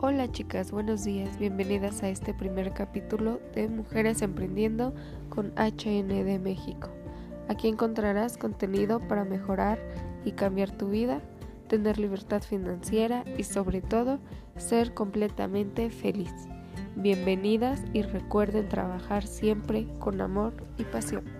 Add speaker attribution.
Speaker 1: Hola chicas, buenos días, bienvenidas a este primer capítulo de Mujeres Emprendiendo con HND México. Aquí encontrarás contenido para mejorar y cambiar tu vida, tener libertad financiera y sobre todo ser completamente feliz. Bienvenidas y recuerden trabajar siempre con amor y pasión.